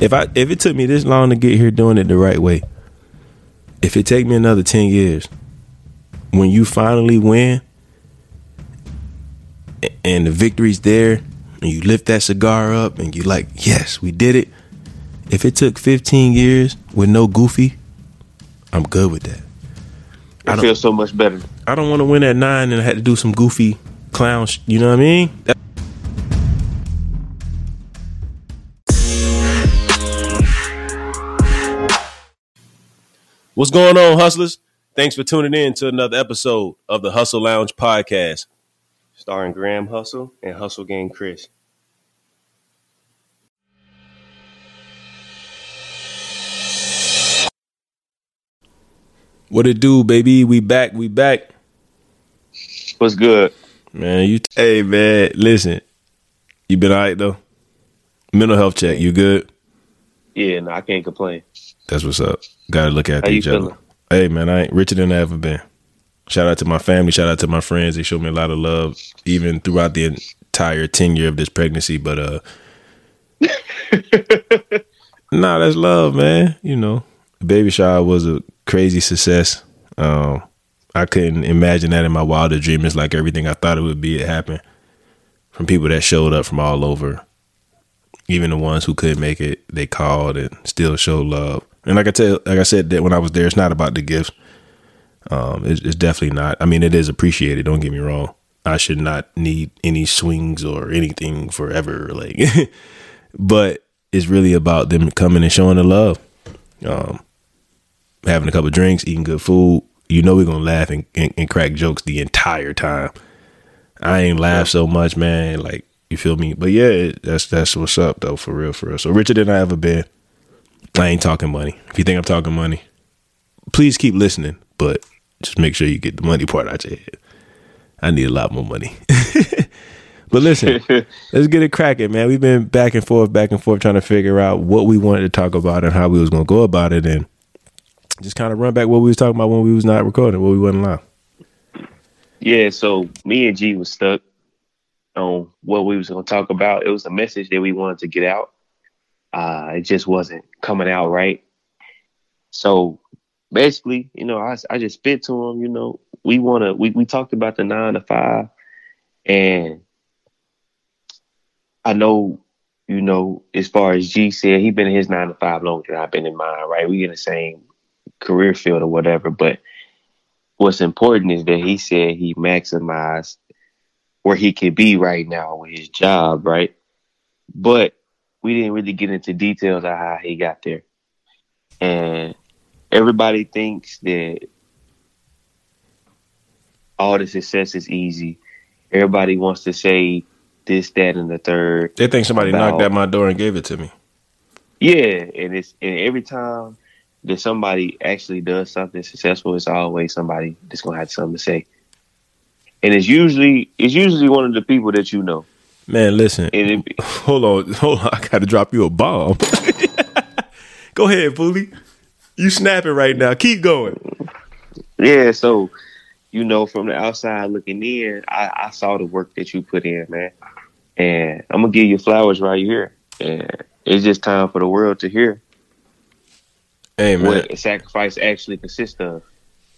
If I if it took me this long to get here doing it the right way, if it take me another ten years, when you finally win and the victory's there and you lift that cigar up and you like, yes, we did it. If it took 15 years with no goofy, I'm good with that. I feel so much better. I don't want to win at nine and I had to do some goofy clown. Sh- you know what I mean? That- What's going on, hustlers? Thanks for tuning in to another episode of the Hustle Lounge podcast, starring Graham Hustle and Hustle Gang Kris. What it do, baby? We back. We back. What's good? Man, you. T- hey, man, listen. You been all right, though? Mental health check. You good? Yeah, no, I can't complain. That's what's up. Got to look after you each other. Hey, man, I ain't richer than I ever been. Shout out to my family. Shout out to my friends. They showed me a lot of love, even throughout the entire tenure of this pregnancy. But uh, nah, that's love, man. You know, baby shower was a crazy success. Um, I couldn't imagine that in my wildest dreams. Like everything I thought it would be. It happened from people that showed up from all over. Even the ones who couldn't make it, they called and still showed love. And like I tell, like I said, that when I was there, it's not about the gifts. Um, it's, it's definitely not. I mean, it is appreciated. Don't get me wrong. I should not need any swings or anything forever. Like, but it's really about them coming and showing the love. Um, having a couple drinks, eating good food. You know we're gonna laugh and, and, and crack jokes the entire time. I ain't laugh so much, man. Like you feel me? But yeah, it- that's that's what's up though, for real, for real. So richer than I ever been. I ain't talking money. If you think I'm talking money, please keep listening, but just make sure you get the money part out your head. I need a lot more money. but listen, let's get it cracking, man. We've been back and forth, back and forth, trying to figure out what we wanted to talk about and how we was gonna go about it, and just kind of run back what we was talking about when we was not recording, when we wasn't live. Yeah, so me and G was stuck on what we was going to talk about. It was a message that we wanted to get out. Uh, it just wasn't coming out right. So basically, you know, I, I just spit to him, you know, we want to, we, we talked about the nine to five and I know, you know, as far as G said, he been in his nine to five longer than I've been in mine, right? We in the same career field or whatever, but what's important is that he said he maximized where he could be right now with his job, right? But we didn't really get into details of how he got there. And everybody thinks that all the success is easy. Everybody wants to say this, that, and the third. They think somebody About- knocked at my door and gave it to me. Yeah, and it's and every time that somebody actually does something successful, it's always somebody that's gonna have something to say. And it's usually it's usually one of the people that you know. Man, listen. It, Hold on, hold on. I gotta drop you a bomb. Go ahead, Foolie. You snapping right now. Keep going. yeah, so you know, from the outside looking in, I, I saw the work that you put in, man. And I'm gonna give you flowers right here. And it's just time for the world to hear Hey man, what a sacrifice actually consists of.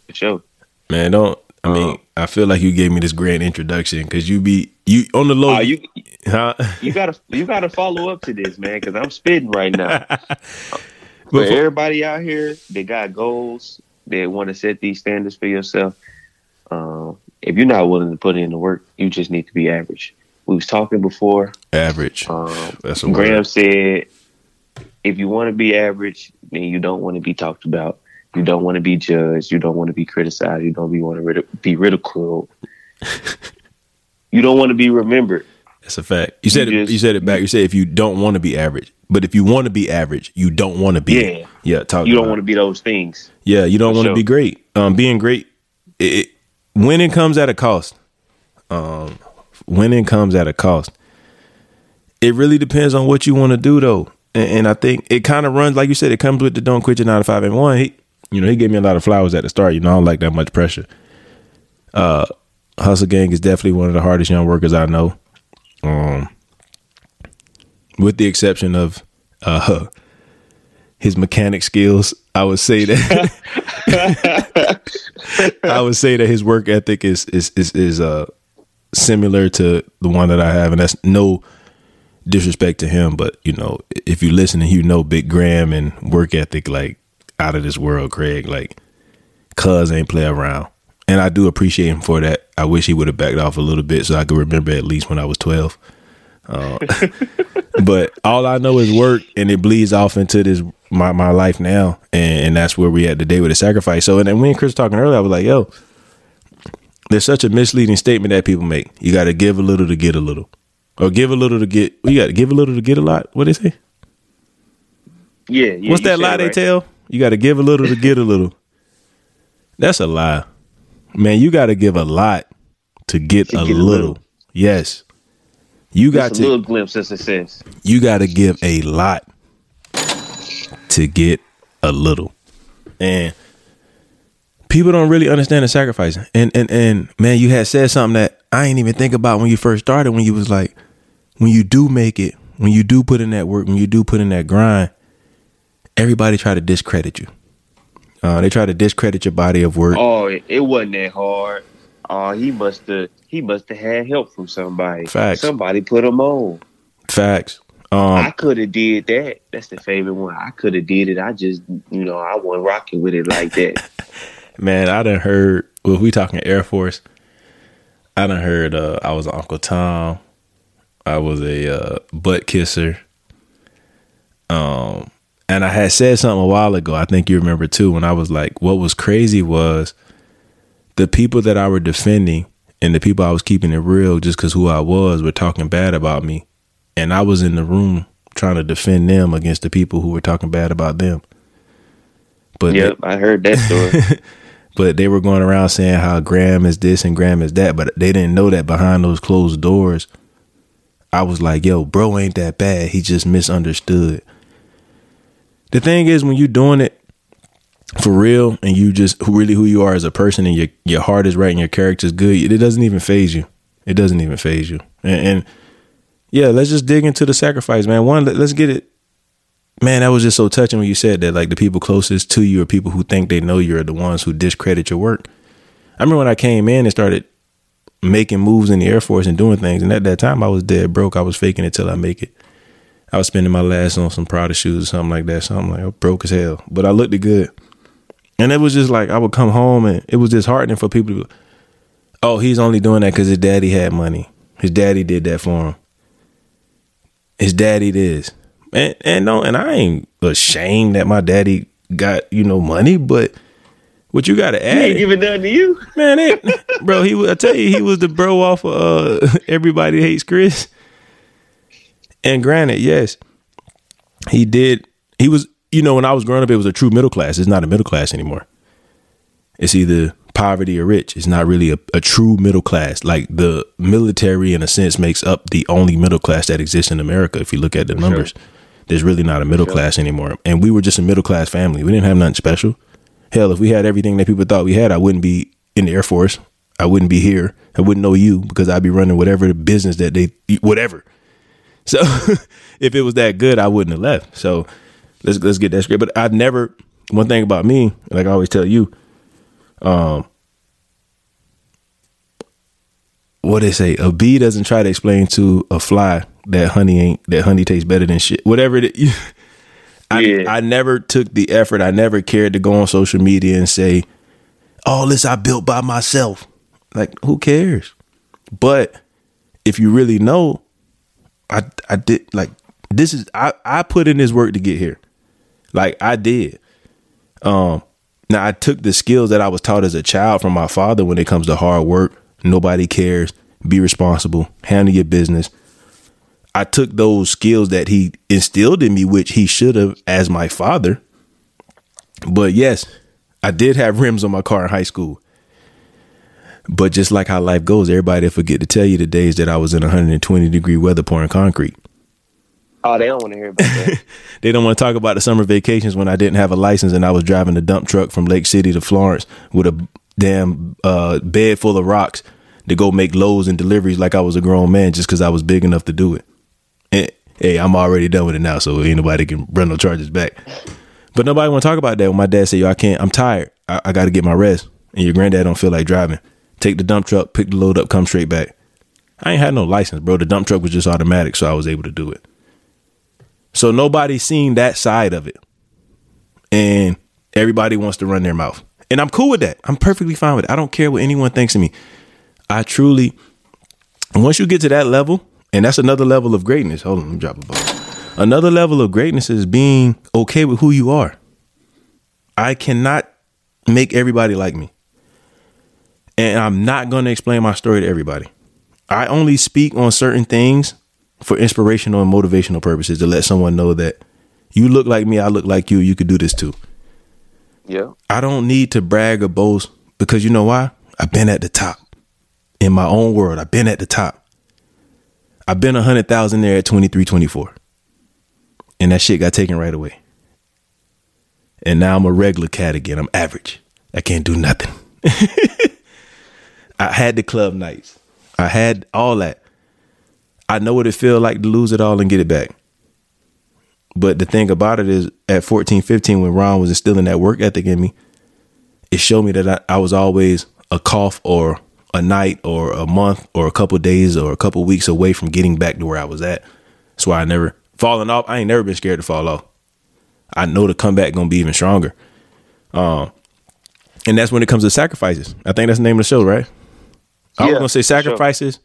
For sure. man, don't. I mean. I feel like you gave me this grand introduction because you be you on the low. Uh, you huh? you gotta you gotta follow up to this, man, because I'm spitting right now. But everybody out here they got goals, They want to set these standards for yourself, um, if you're not willing to put in the work, you just need to be average. We was talking before. average. Um, That's a Graham said, if you want to be average, then you don't want to be talked about. You don't want to be judged. You don't want to be criticized. You don't be want to rid- be ridiculed. you don't want to be remembered. That's a fact. You said You it. You said it back. You said if you don't want to be average, but if you want to be average, you don't want to be. Yeah. Yeah. Talk. You don't want to be those things. Yeah. You don't want to sure. be great. Um, being great, it, it, winning comes at a cost. Um, winning comes at a cost. It really depends on what you want to do, though, and, and I think it kind of runs like you said. It comes with the don't quit your nine to five and one. He, you know, he gave me a lot of flowers at the start. You know, I don't like that much pressure. Uh, Hustle Gang is definitely one of the hardest young workers I know. Um, with the exception of uh, his mechanic skills. I would say that I would say that his work ethic is is is, is uh similar to the one that I have, and that's no disrespect to him, but you know, if you listen and you know Big Graham and work ethic like out of this world, Craig, like cuz ain't play around. And I do appreciate him for that. I wish he would have backed off a little bit so I could remember at least when I was 12. Uh, but all I know is work and it bleeds off into this my, my life now. And, and that's where we at today with the sacrifice. So and then when Kris was talking earlier, I was like, yo, there's such a misleading statement that people make. You gotta give a little to get a little. Or give a little to get you gotta give a little to get a lot. What they say? Yeah, yeah What's that lie they tell? You gotta give a little to get a little. That's a lie. Man, you gotta give a lot to get, to a, get little. a, little. Yes. You got Just to a little glimpse of success. You gotta give a lot to get a little. And people don't really understand the sacrifice. And and and man, you had said something that I ain't even think about when you first started. When you was like, when you do make it, when you do put in that work, when you do put in that grind, everybody try to discredit you. Uh, they try to discredit your body of work. Oh, it wasn't that hard. Oh, he must have he must have had help from somebody. Facts. Somebody put him on. Facts. Um, I could have did that. That's the favorite one. I could have did it. I just, you know, I wasn't rocking with it like that. Man, I done heard. Well, we talking Air Force. I done heard. Uh, I was Uncle Tom. I was a uh, butt kisser. Um, and I had said something a while ago. I think you remember too. When I was like, what was crazy was the people that I were defending and the people I was keeping it real just because who I was were talking bad about me, and I was in the room trying to defend them against the people who were talking bad about them. But yep, they, I heard that story. but they were going around saying how Graham is this and Graham is that, but they didn't know that behind those closed doors, I was like, "Yo, bro, ain't that bad. He just misunderstood." The thing is, when you're doing it for real and you just really who you are as a person and your your heart is right and your character is good, it doesn't even phase you. It doesn't even phase you. And, and yeah, let's just dig into the sacrifice, man. One, let, us get it. Man, that was just so touching when you said that. Like the people closest to you are people who think they know you are the ones who discredit your work. I remember when I came in and started making moves in the Air Force and doing things, and at that time I was dead broke. I was faking it till I make it. I was spending my last on some Prada shoes or something like that. So I'm like, I'm broke as hell, but I looked good. And it was just like I would come home and it was disheartening for people to, go, oh, he's only doing that because his daddy had money. His daddy did that for him. His daddy did this. And and no, and I ain't ashamed that my daddy got, you know, money, but what you gotta add? He ain't giving nothing to you, man. It, bro, he I tell you, he was the bro off of uh, everybody hates Chris. And granted, yes, he did. He was you know, when I was growing up, it was a true middle class. It's not a middle class anymore. It's either poverty or rich. It's not really a, a true middle class. Like the military, in a sense, makes up the only middle class that exists in America. If you look at the numbers, sure. there's really not a middle sure. class anymore. And we were just a middle class family. We didn't have nothing special. Hell, if we had everything that people thought we had, I wouldn't be in the Air Force. I wouldn't be here. I wouldn't know you because I'd be running whatever business that they, whatever. So if it was that good, I wouldn't have left. So let's let's get that straight. But I've never one thing about me, like I always tell you, um, what they say, a bee doesn't try to explain to a fly that honey ain't that honey tastes better than shit. Whatever it is. I, yeah. I never took the effort. I never cared to go on social media and say, all this I built by myself. Like, who cares? But if you really know, I I did like this is I, I put in this work to get here. Like I did. Um, now I took the skills that I was taught as a child from my father when it comes to hard work, nobody cares, be responsible, handle your business. I took those skills that he instilled in me, which he should have as my father. But yes, I did have rims on my car in high school. But just like how life goes, everybody forget to tell you the days that I was in 120 degree weather pouring concrete. Oh, they don't want to hear about that. they don't want to talk about the summer vacations when I didn't have a license and I was driving a dump truck from Lake City to Florence with a damn uh, bed full of rocks to go make loads and deliveries like I was a grown man just because I was big enough to do it. And, hey, I'm already done with it now, so anybody can run no charges back. But nobody want to talk about that. When my dad said, "Yo, I can't. I'm tired. I, I got to get my rest." And your granddad don't feel like driving. Take the dump truck, pick the load up, come straight back. I ain't had no license, bro. The dump truck was just automatic, so I was able to do it. So nobody seen that side of it, and everybody wants to run their mouth, and I'm cool with that. I'm perfectly fine with it. I don't care what anyone thinks of me. I truly, once you get to that level, and that's another level of greatness. Hold on, let me drop a ball. Another level of greatness is being okay with who you are. I cannot make everybody like me. And I'm not going to explain my story to everybody. I only speak on certain things for inspirational and motivational purposes to let someone know that you look like me, I look like you, you could do this too. Yeah. I don't need to brag or boast because you know why? I've been at the top in my own world. I've been at the top. I've been a hundred thousand there at 23, 24. And that shit got taken right away. And now I'm a regular cat again. I'm average. I can't do nothing. I had the club nights. I had all that. I know what it feels like to lose it all and get it back. But the thing about it is at 14, 15, when Ron was instilling that work ethic in me, it showed me that I, I was always a cough or a night or a month or a couple days or a couple weeks away from getting back to where I was at. That's why I never falling off. I ain't never been scared to fall off. I know the comeback gonna be even stronger. Um, and that's when it comes to sacrifices. I think that's the name of the show, right? I was gonna say for sure. sacrifices,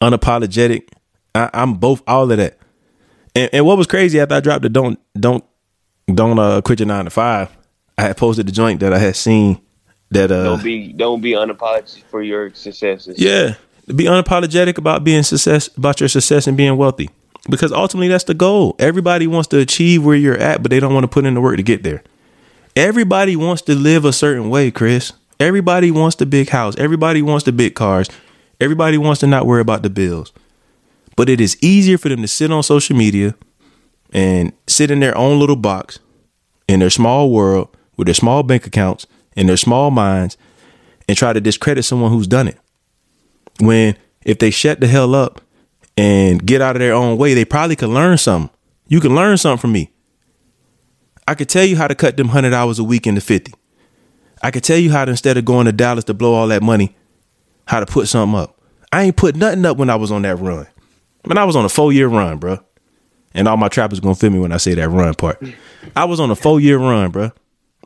unapologetic. I, I'm both all of that. And, and what was crazy after I dropped the don't don't don't uh quit your nine to five, I had posted the joint that I had seen that uh Don't be don't be unapologetic for your successes. yeah, be unapologetic about being success about your success and being wealthy. Because ultimately that's the goal. Everybody wants to achieve where you're at, but they don't want to put in the work to get there. Everybody wants to live a certain way, Kris. Everybody wants the big house. Everybody wants the big cars. Everybody wants to not worry about the bills. But it is easier for them to sit on social media and sit in their own little box in their small world with their small bank accounts and their small minds and try to discredit someone who's done it. When if they shut the hell up and get out of their own way, they probably could learn something. You can learn something from me. I could tell you how to cut them 100 hours a week into 50. I could tell you how to, instead of going to Dallas to blow all that money, how to put something up. I ain't put nothing up when I was on that run. When I was on a four year run, bro. And all my trappers gonna feel me when I say that run part. I was on a four year run, bro.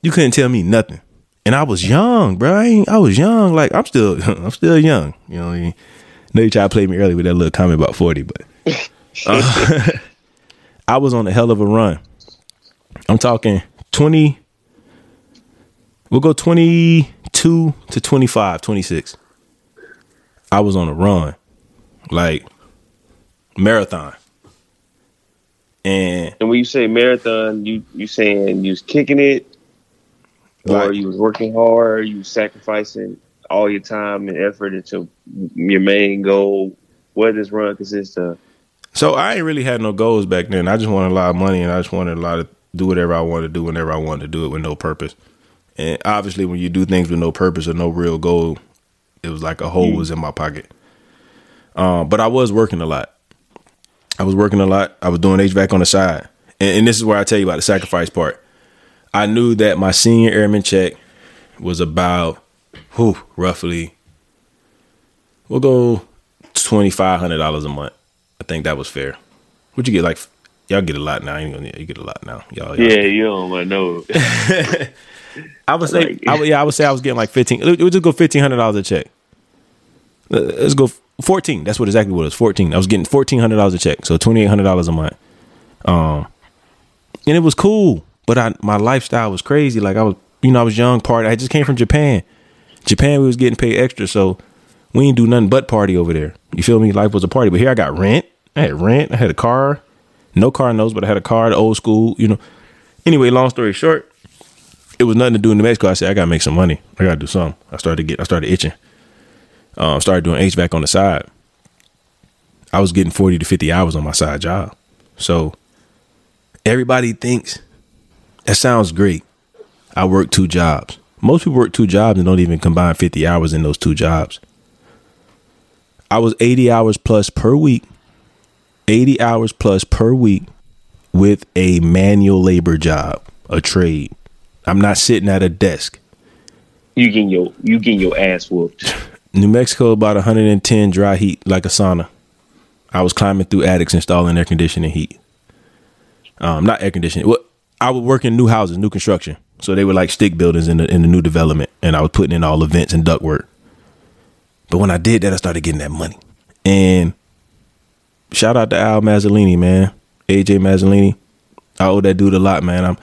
You couldn't tell me nothing. And I was young, bro. I, ain't, I was young. Like I'm still, I'm still young. You know, what I mean? know you tried to play me early with that little comment about forty, but uh, I was on a hell of a run. I'm talking twenty. We'll go twenty two to 25, 26. I was on a run, like marathon, and And when you say marathon, you you saying you was kicking it, or you was working hard, you sacrificing all your time and effort into your main goal. What this run consists of? So I ain't really had no goals back then. I just wanted a lot of money and I just wanted a lot of do whatever I wanted to do whenever I wanted to do it with no purpose. And obviously when you do things with no purpose or no real goal, it was like a hole was in my pocket. Um, but I was working a lot. I was working a lot. I was doing HVAC on the side. And, and this is where I tell you about the sacrifice part. I knew that my senior airman check was about whew, roughly we'll go twenty five hundred dollars a month. I think that was fair. Would you get like y'all get a lot now? I ain't gonna you get a lot now. Y'all, y'all. Yeah, you don't want to know. I would say Like- I would, yeah, I would say I was getting like fifteen. It would just go fifteen hundred dollars a check. Uh, Let's go fourteen. That's what exactly what it was. Fourteen. I was getting fourteen hundred dollars a check, so twenty eight hundred dollars a month. Um, and it was cool, but I my lifestyle was crazy. Like I was, you know, I was young. Party. I just came from Japan. Japan, we was getting paid extra, so we didn't do nothing but party over there. You feel me? Life was a party. But here I got rent. I had rent. I had a car. No car knows, but I had a car, the old school, you know. Anyway, long story short, it was nothing to do in New Mexico. I said, I gotta make some money. I gotta do something. I started to get I started itching. Um, started doing HVAC on the side. I was getting 40 to 50 hours on my side job. So everybody thinks that sounds great. I work two jobs. Most people work two jobs and don't even combine 50 hours in those two jobs. I was 80 hours plus per week, 80 hours plus per week with a manual labor job. a trade. I'm not sitting at a desk. You getting your you getting your ass whooped. New Mexico about 110 dry heat like a sauna. I was climbing through attics installing air conditioning heat. Um, not air conditioning. Well, I would work in new houses, new construction. So they were like stick buildings in the in the new development, and I was putting in all the vents and ductwork. But when I did that, I started getting that money. And shout out to Al Mazzolini, man, AJ Mazzolini. I owe that dude a lot, man. I'm,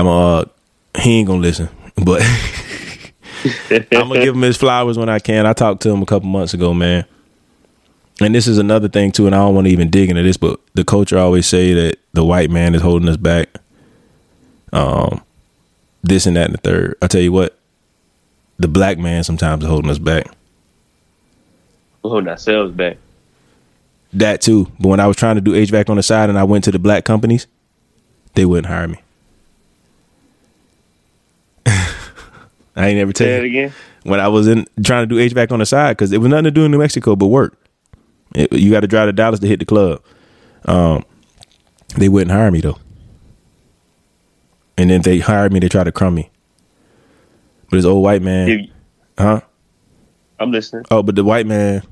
I'm uh, he ain't gonna listen, but I'm gonna give him his flowers when I can. I talked to him a couple months ago, man. And this is another thing too, and I don't want to even dig into this, but the culture always say that the white man is holding us back. Um, this and that and the third. I tell you what, the black man sometimes is holding us back. We're holding ourselves back. That too. But when I was trying to do HVAC on the side and I went to the black companies, they wouldn't hire me. I ain't never tell Say you. again. When I was in trying to do HVAC on the side, because it was nothing to do in New Mexico but work. It- you got to drive to Dallas to hit the club. Um, they wouldn't hire me though. And then they hired me, they tried to crumb me. But this old white man, Give- huh? I'm listening. Oh, but the white man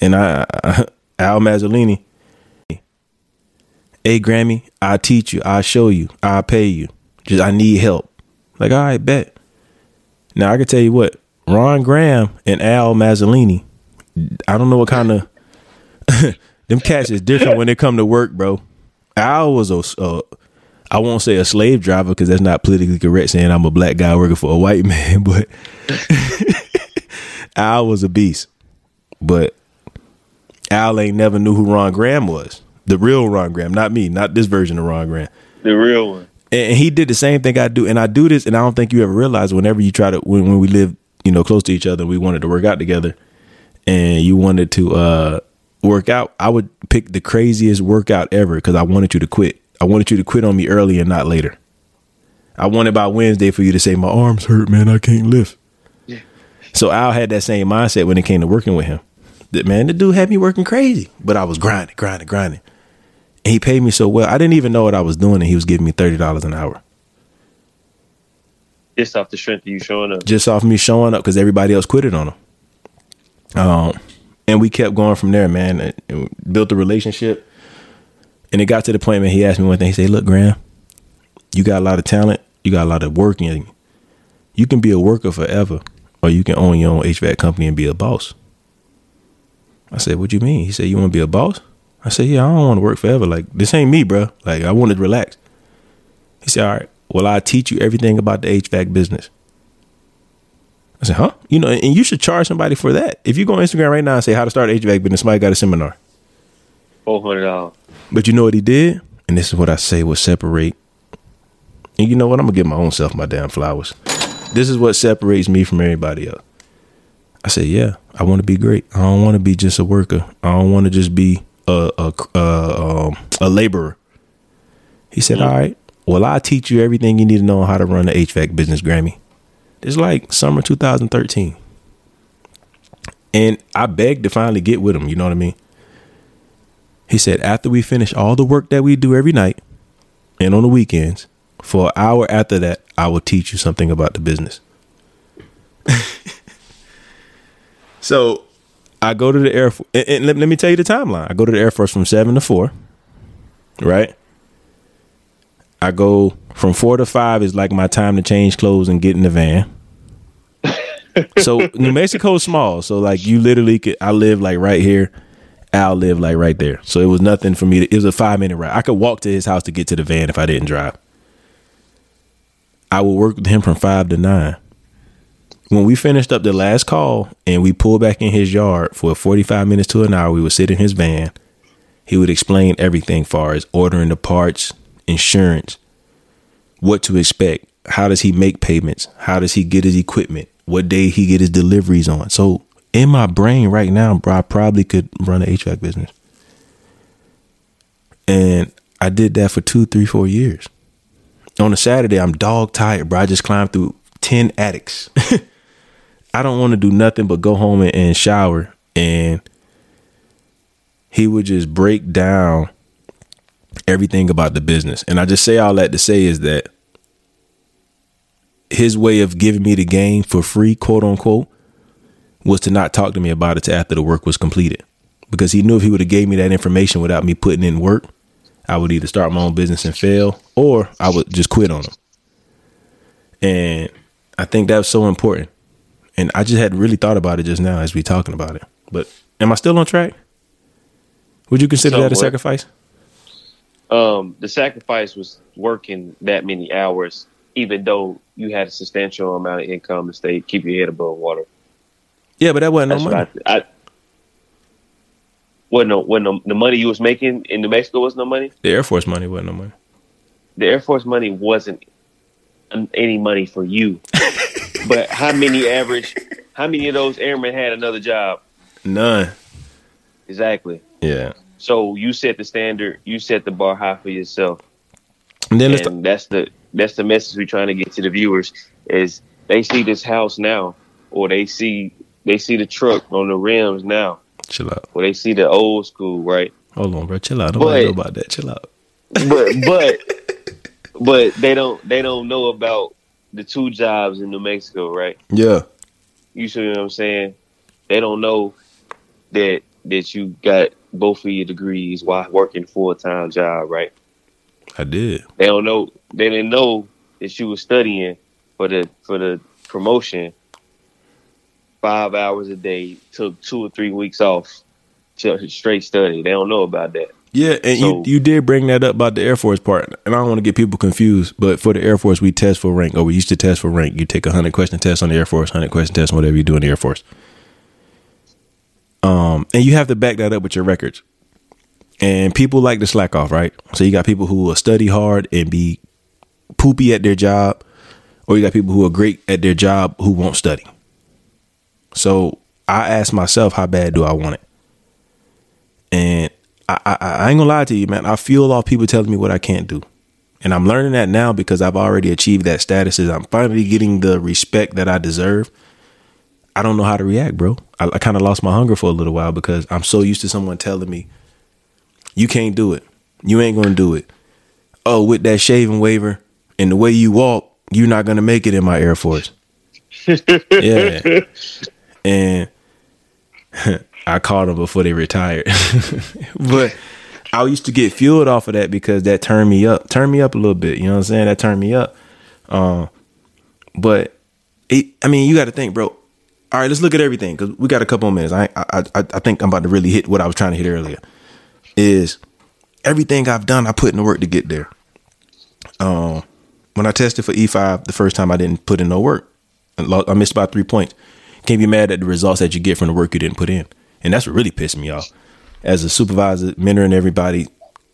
and I, Al Mazzolini. Hey, Grammy, I'll teach you. I'll show you. I'll pay you. Just I need help. Like, all right, bet. Now I can tell you what, Ron Graham and Al Mazzolini. I don't know what kind of them cats is different when they come to work, bro. Al was a, I won't say a slave driver because that's not politically correct saying I'm a black guy working for a white man, but Al was a beast. But Al ain't never knew who Ron Graham was. The real Ron Graham, not me, not this version of Ron Graham. The real one. And he did the same thing I do. And I do this, and I don't think you ever realize whenever you try to, when, when we lived, you know, close to each other, we wanted to work out together, and you wanted to uh, work out, I would pick the craziest workout ever because I wanted you to quit. I wanted you to quit on me early and not later. I wanted by Wednesday for you to say, My arms hurt, man. I can't lift. So Al had that same mindset when it came to working with him. That man, the dude had me working crazy, but I was grinding, grinding, grinding. And he paid me so well. I didn't even know what I was doing, and he was giving me thirty dollars an hour Just off the strength of you showing up. just off me showing up because everybody else quitted on him. Um, and we kept going from there, man. Built a relationship, and it got to the point, man. He asked me one thing. He said, "Look, Graham, you got a lot of talent. You got a lot of work in you. You can be a worker forever, or you can own your own HVAC company and be a boss." I said, "What do you mean?" He said, "You want to be a boss?" I said, "Yeah, I don't want to work forever. Like this ain't me, bro. Like I want to relax." He said, "All right. Well, I teach you everything about the HVAC business." I said, "Huh? You know, and you should charge somebody for that. If you go on Instagram right now and say how to start HVAC business, somebody got a seminar. Four hundred dollars. But you know what he did? And this is what I say will separate. And you know what? I'm gonna give my own self my damn flowers. This is what separates me from everybody else. I said, yeah, I want to be great. I don't want to be just a worker. I don't want to just be a a a, um, a laborer. He said, all right. Well, I teach you everything you need to know on how to run the HVAC business, Grammy. It's like summer 2013. And I begged to finally get with him, you know what I mean? He said, after we finish all the work that we do every night and on the weekends, for an hour after that, I will teach you something about the business. so I go to the Air Force, and, and let, let me tell you the timeline. I go to the Air Force from 7 to 4, right? I go from 4 to 5 is like my time to change clothes and get in the van. so New Mexico's small. So like you literally could, I live like right here. Al lived like right there. So it was nothing for me. To, it was a five minute ride. I could walk to his house to get to the van if I didn't drive. I would work with him from five to nine. When we finished up the last call and we pulled back in his yard for 45 minutes to an hour, we would sit in his van. He would explain everything far as ordering the parts, insurance, what to expect, how does he make payments, how does he get his equipment, what day he get his deliveries on. So in my brain right now, bro, I probably could run an HVAC business. And I did that for two, three, four years. On a Saturday, I'm dog tired, bro. I just climbed through 10 attics. I don't want to do nothing but go home and, and shower. And he would just break down everything about the business. And I just say all that to say is that his way of giving me the game for free, quote unquote, was to not talk to me about it after the work was completed. Because he knew if he would have gave me that information without me putting in work, I would either start my own business and fail or I would just quit on him. And I think that was so important. And I just hadn't really thought about it just now as we talking about it. But am I still on track? Would you consider that a sacrifice? Um, the sacrifice was working that many hours, even though you had a substantial amount of income to stay keep your head above water. Yeah, but that wasn't That's no money. I, I, wasn't no, wasn't no, the money you was making in New Mexico was no money. The Air Force money wasn't no money. The Air Force money wasn't any money for you. but how many average? How many of those airmen had another job? None. Exactly. Yeah. So you set the standard. You set the bar high for yourself. And then and that's the that's the message we're trying to get to the viewers is they see this house now, or they see they see the truck on the rims now. Chill out. Or they see the old school, right? Hold on, bro. Chill out. Nobody but, know about that. Chill out. But but but they don't they don't know about the two jobs in New Mexico, right? Yeah. You see what I'm saying? They don't know that that you got both of your degrees while working full time job, right? I did. They don't know. They didn't know that you were studying for the for the promotion. Five hours a day, took two or three weeks off, to straight study. They don't know about that. Yeah, and so, you you did bring that up about the Air Force part, and I don't want to get people confused. But for the Air Force, we test for rank, or we used to test for rank. You take a hundred question test on the Air Force, hundred question test, whatever you do in the Air Force. Um, and you have to back that up with your records. And people like to slack off, right? So you got people who will study hard and be poopy at their job, or you got people who are great at their job who won't study. So I ask myself, how bad do I want it? And I, I, I ain't gonna lie to you, man. I feel off people telling me what I can't do. And I'm learning that now because I've already achieved that status. Is I'm finally getting the respect that I deserve. I don't know how to react, bro. I, I kind of lost my hunger for a little while because I'm so used to someone telling me, "You can't do it. You ain't gonna do it." Oh, with that shaving waiver and the way you walk, you're not gonna make it in my Air Force. yeah, and I called them before they retired, but. I used to get fueled off of that because that turned me up, turned me up a little bit. You know what I'm saying? That turned me up. Um, but it, I mean, you got to think, bro all right, let's look at everything because we got a couple of minutes. I, I I I think I'm about to really hit what I was trying to hit earlier. Is everything I've done, I put in the work to get there. Um, when I tested for E5 the first time, I didn't put in no work. I missed about three points. Can't be mad at the results that you get from the work you didn't put in, and that's what really pissed me off. As a supervisor, mentoring everybody,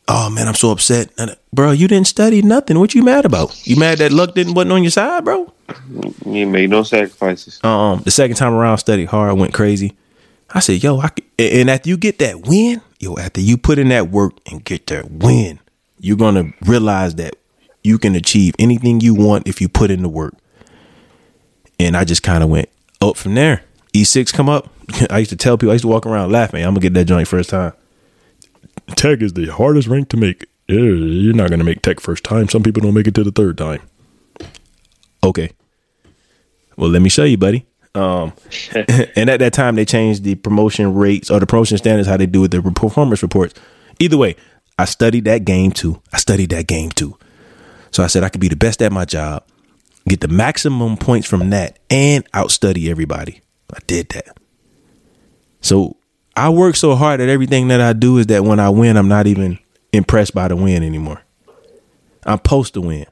oh man, I'm so upset, bro. You didn't study nothing. What you mad about? You mad that luck didn't wasn't on your side, bro? You made no sacrifices. Um, the second time around, studied hard, went crazy. I said, yo, I could, and after you get that win, yo, after you put in that work and get that win, you're gonna realize that you can achieve anything you want if you put in the work. And I just kind of went up from there. E6 come up. I used to tell people, I used to walk around laughing. I'm gonna get that joint first time. Tech is the hardest rank to make. You're not gonna make tech first time. Some people don't make it to the third time. Okay. Well, let me show you, buddy. Um, and at that time, they changed the promotion rates or the promotion standards, how they do with their performance reports. Either way, I studied that game too. I studied that game too. So I said I could be the best at my job, get the maximum points from that, and outstudy everybody. I did that. So I work so hard at everything that I do is that when I win, I'm not even impressed by the win anymore. I'm supposed to win.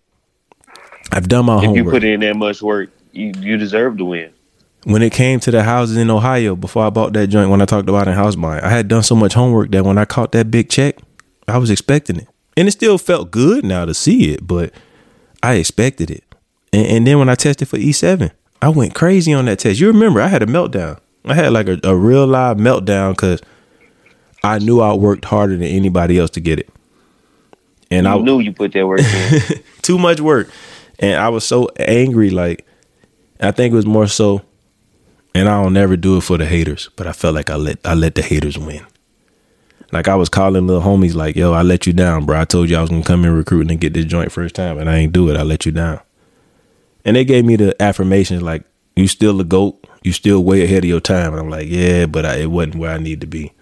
I've done my if homework. If you put in that much work, you you deserve to win. When it came to the houses in Ohio, before I bought that joint, when I talked about in house buying, I had done so much homework that when I caught that big check, I was expecting it, and it still felt good now to see it, but I expected it. And, and then when I tested for E7, I went crazy on that test. You remember, I had a meltdown. I had like a, a real live meltdown because I knew I worked harder than anybody else to get it. And you I knew you put that work in. too much work and I was so angry. Like I think it was more so, and I don't never do it for the haters, but I felt like I let I let the haters win. Like I was calling little homies like, yo, I let you down, bro. I told you I was gonna come in recruiting and get this joint first time, and I ain't do it. I let you down. And they gave me the affirmations like, you still the GOAT, you still way ahead of your time. And I'm like, yeah, but I, it wasn't where I need to be.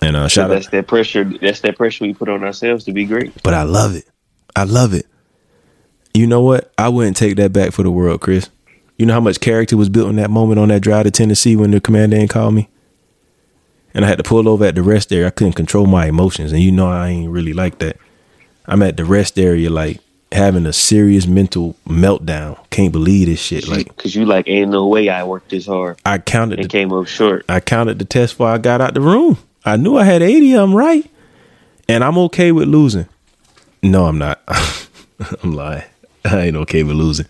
And uh, shout that's out, that pressure. That's that pressure we put on ourselves to be great. but I love it. I love it. You know what? I wouldn't take that back for the world, Kris. You know how much character was built in that moment on that drive to Tennessee when the commander ain't called me? And I had to pull over at the rest area. I couldn't control my emotions. And you know I ain't really like that. I'm at the rest area like having a serious mental meltdown. Can't believe this shit. Like Cause you like, ain't no way I worked this hard I counted It the came up short. I counted the test before I got out the room. I knew I had 80 of them right. And I'm okay with losing. No, I'm not. I'm lying. I ain't okay with losing.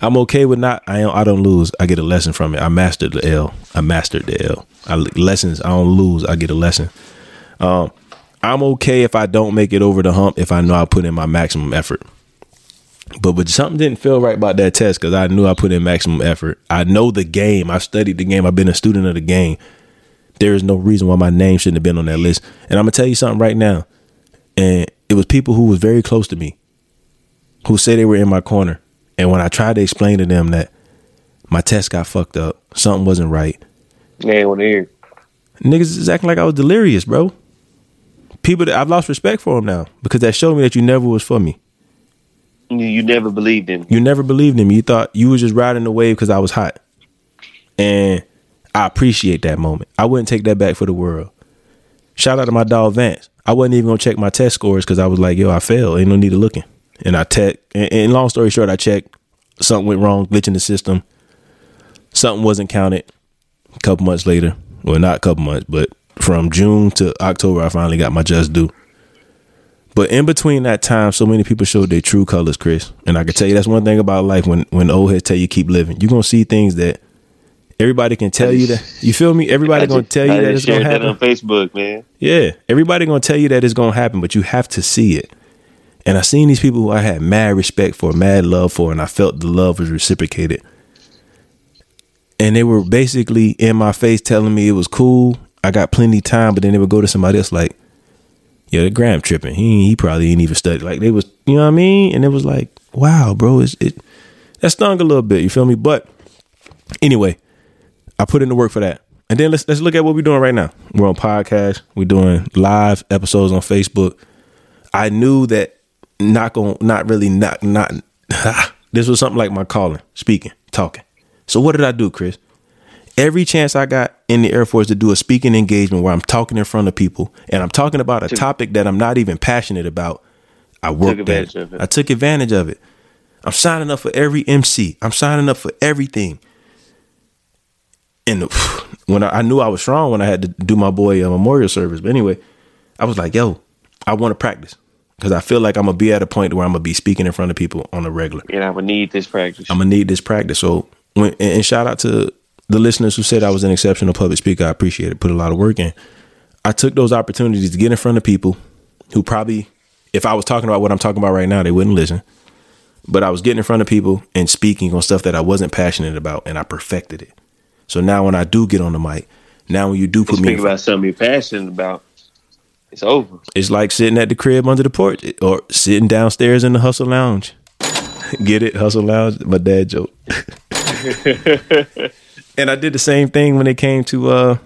I'm okay with not. I don't. I don't lose. I get a lesson from it. I mastered the L. I mastered the L. I lessons. I don't lose. I get a lesson. Um, I'm okay if I don't make it over the hump if I know I put in my maximum effort. But but something didn't feel right about that test because I knew I put in maximum effort. I know the game. I studied the game. I've been a student of the game. There is no reason why my name shouldn't have been on that list. And I'm gonna tell you something right now. And it was people who was very close to me who said they were in my corner. And when I tried to explain to them that my test got fucked up, something wasn't right, want to hear. niggas is acting like I was delirious, bro. People that I've lost respect for them now because that showed me that you never was for me. You, never believed in. me. You never believed in me. You thought you was just riding the wave because I was hot. And I appreciate that moment. I wouldn't take that back for the world. Shout out to my dog Vance. I wasn't even gonna check my test scores because I was like, yo, I failed. Ain't no need of looking. And I tech and, and long story short, I checked. Something went wrong, glitch in the system. Something wasn't counted. A couple months later. Well, not a couple months, but from June to October, I finally got my just due. But in between that time, so many people showed their true colors, Kris. And I can tell you that's one thing about life when when old heads tell you keep living. You're gonna see things that everybody can tell you that you feel me? Everybody I gonna tell you I that it's gonna happen. on Facebook, man. Yeah. Everybody gonna tell you that it's gonna happen, but you have to see it. And I seen these people who I had mad respect for, mad love for, and I felt the love was reciprocated. And they were basically in my face telling me it was cool. I got plenty of time, but then they would go to somebody else like, yeah, the Graham tripping. He he probably ain't even studied. Like they was, you know what I mean? And it was like, wow, bro, it's, it that stung a little bit. You feel me? But anyway, I put in the work for that. And then let's let's look at what we're doing right now. We're on podcast. We're doing live episodes on Facebook. I knew that not going not really not not this was something like my calling, speaking, talking. So what did I do, Kris? Every chance I got in the Air Force to do a speaking engagement where I'm talking in front of people and I'm talking about a topic that I'm not even passionate about, I worked at advantage it. I took advantage of it. I'm signing up for every MC. I'm signing up for everything. And when I, I knew I was strong when I had to do my boy a memorial service. But anyway, I was like, yo, I want to practice because I feel like I'm gonna be at a point where I'm gonna be speaking in front of people on a regular. And I would need this practice. I'm gonna need this practice. So, when, and shout out to the listeners who said I was an exceptional public speaker. I appreciate it. Put a lot of work in. I took those opportunities to get in front of people who probably, if I was talking about what I'm talking about right now, they wouldn't listen. But I was getting in front of people and speaking on stuff that I wasn't passionate about, and I perfected it. So now when I do get on the mic, now when you do put me, Speak about something you're passionate about. It's over. it's like sitting at the crib under the porch or sitting downstairs in the hustle lounge. Get it? Hustle lounge? My dad joke. and I did the same thing when it came to uh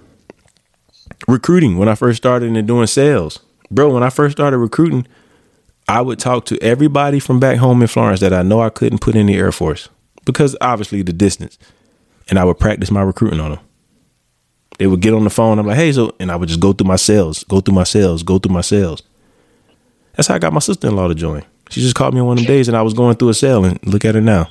recruiting when I first started and doing sales. Bro, when I first started recruiting, I would talk to everybody from back home in Florence that I know I couldn't put in the Air Force because obviously the distance. And I would practice my recruiting on them. They would get on the phone. I'm like, hey, so, and I would just go through my sales, go through my sales, go through my sales. That's how I got my sister in law to join. She just called me on one of them days and I was going through a sale and look at her now.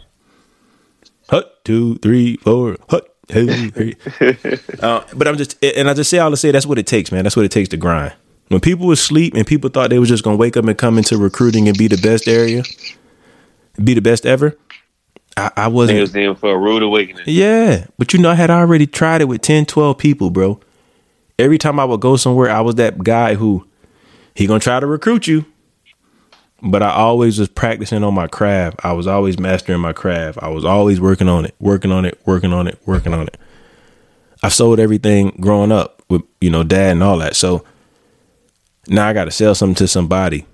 Hut, two, three, four, hut. uh, but I'm just, and I just say all to say that's what it takes, man. That's what it takes to grind. When people was asleep and people thought they was just gonna wake up and come into recruiting and be the best area, be the best ever, I, I wasn't. was in for a rude awakening. Yeah, but you know, I had already tried it with 10, 12 people, bro. Every time I would go somewhere, I was that guy who he gonna try to recruit you, but I always was practicing on my craft. I was always mastering my craft. I was always working on it, working on it, working on it, working on it. I sold everything growing up with you know dad and all that. So Now I got to sell something to somebody.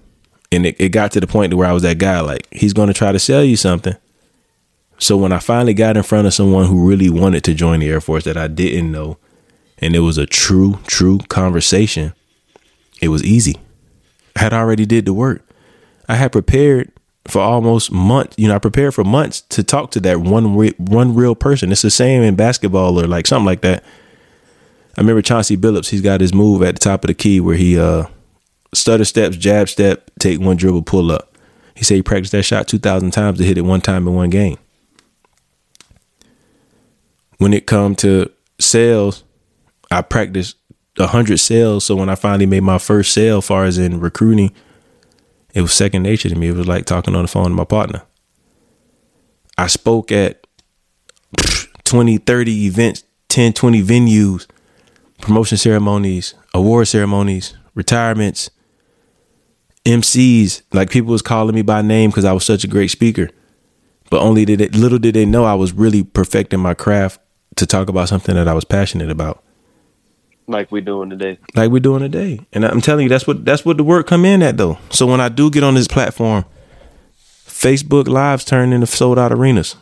And it, it got to the point to where I was that guy, like, he's going to try to sell you something. So when I finally got in front of someone who really wanted to join the Air Force that I didn't know, and it was a true, true conversation, it was easy. I had already did the work. I had prepared for almost months. You know, I prepared for months to talk to that one one real person. It's the same in basketball or like something like that. I remember Chauncey Billups. He's got his move at the top of the key where he uh stutter steps, jab step, take one dribble, pull up. He said he practiced that shot two thousand times to hit it one time in one game. When it come to sales, I practiced hundred sales. So when I finally made my first sale, far as in recruiting it was second nature to me. It was like talking on the phone to my partner. I spoke at 20, 30 events, 10, 20 venues, promotion ceremonies, award ceremonies, retirements, MCs. Like people was calling me by name because I was such a great speaker. But only did it, little did they know I was really perfecting my craft to talk about something that I was passionate about like we're doing today. Like we're doing today. And I'm telling you, that's what that's what the work come in at though. So when I do get on this platform, Facebook Lives turn into sold out arenas.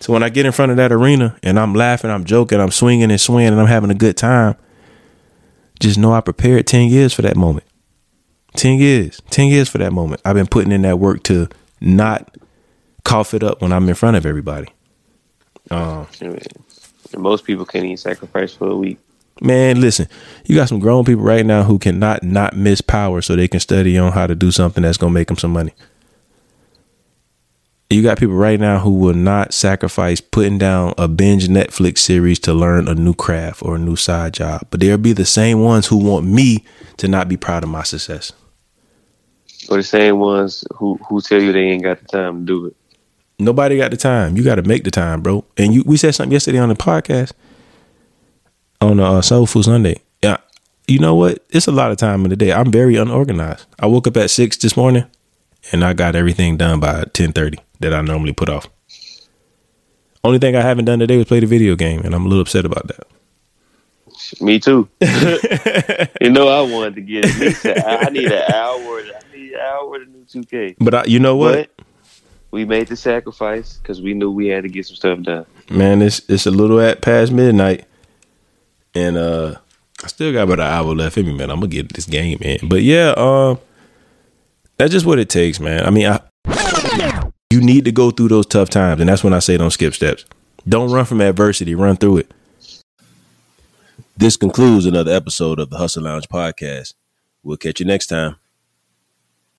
So when I get in front of that arena and I'm laughing, I'm joking, I'm swinging and swinging, and I'm having a good time, just know I prepared 10 years for that moment. 10 years. 10 years for that moment. I've been putting in that work to not cough it up when I'm in front of everybody. Um, most people can't even sacrifice for a week. Man, listen, you got some grown people right now who cannot not miss power so they can study on how to do something that's going to make them some money. You got people right now who will not sacrifice putting down a binge Netflix series to learn a new craft or a new side job. But they'll be the same ones who want me to not be proud of my success. Or the same ones who who tell you they ain't got the time to do it. Nobody got the time. You got to make the time, bro. And you, we said something yesterday on the podcast on a uh, Soul Food Sunday. Yeah, you know what? It's a lot of time in the day. I'm very unorganized. I woke up at six this morning, and I got everything done by ten thirty that I normally put off. Only thing I haven't done today was play the video game, and I'm a little upset about that. Me too. you know, I wanted to get at least. A, I need an hour. I need an hour to do two K. But I, you know what? But we made the sacrifice because we knew we had to get some stuff done. Man, it's it's a little at past midnight, and uh I still got about an hour left in me, man. I'm gonna get this game in. But yeah, um that's just what it takes, man. I mean, I you need to go through those tough times, and that's when I say don't skip steps. Don't run from adversity, run through it. This concludes another episode of the Hustle Lounge podcast. We'll catch you next time.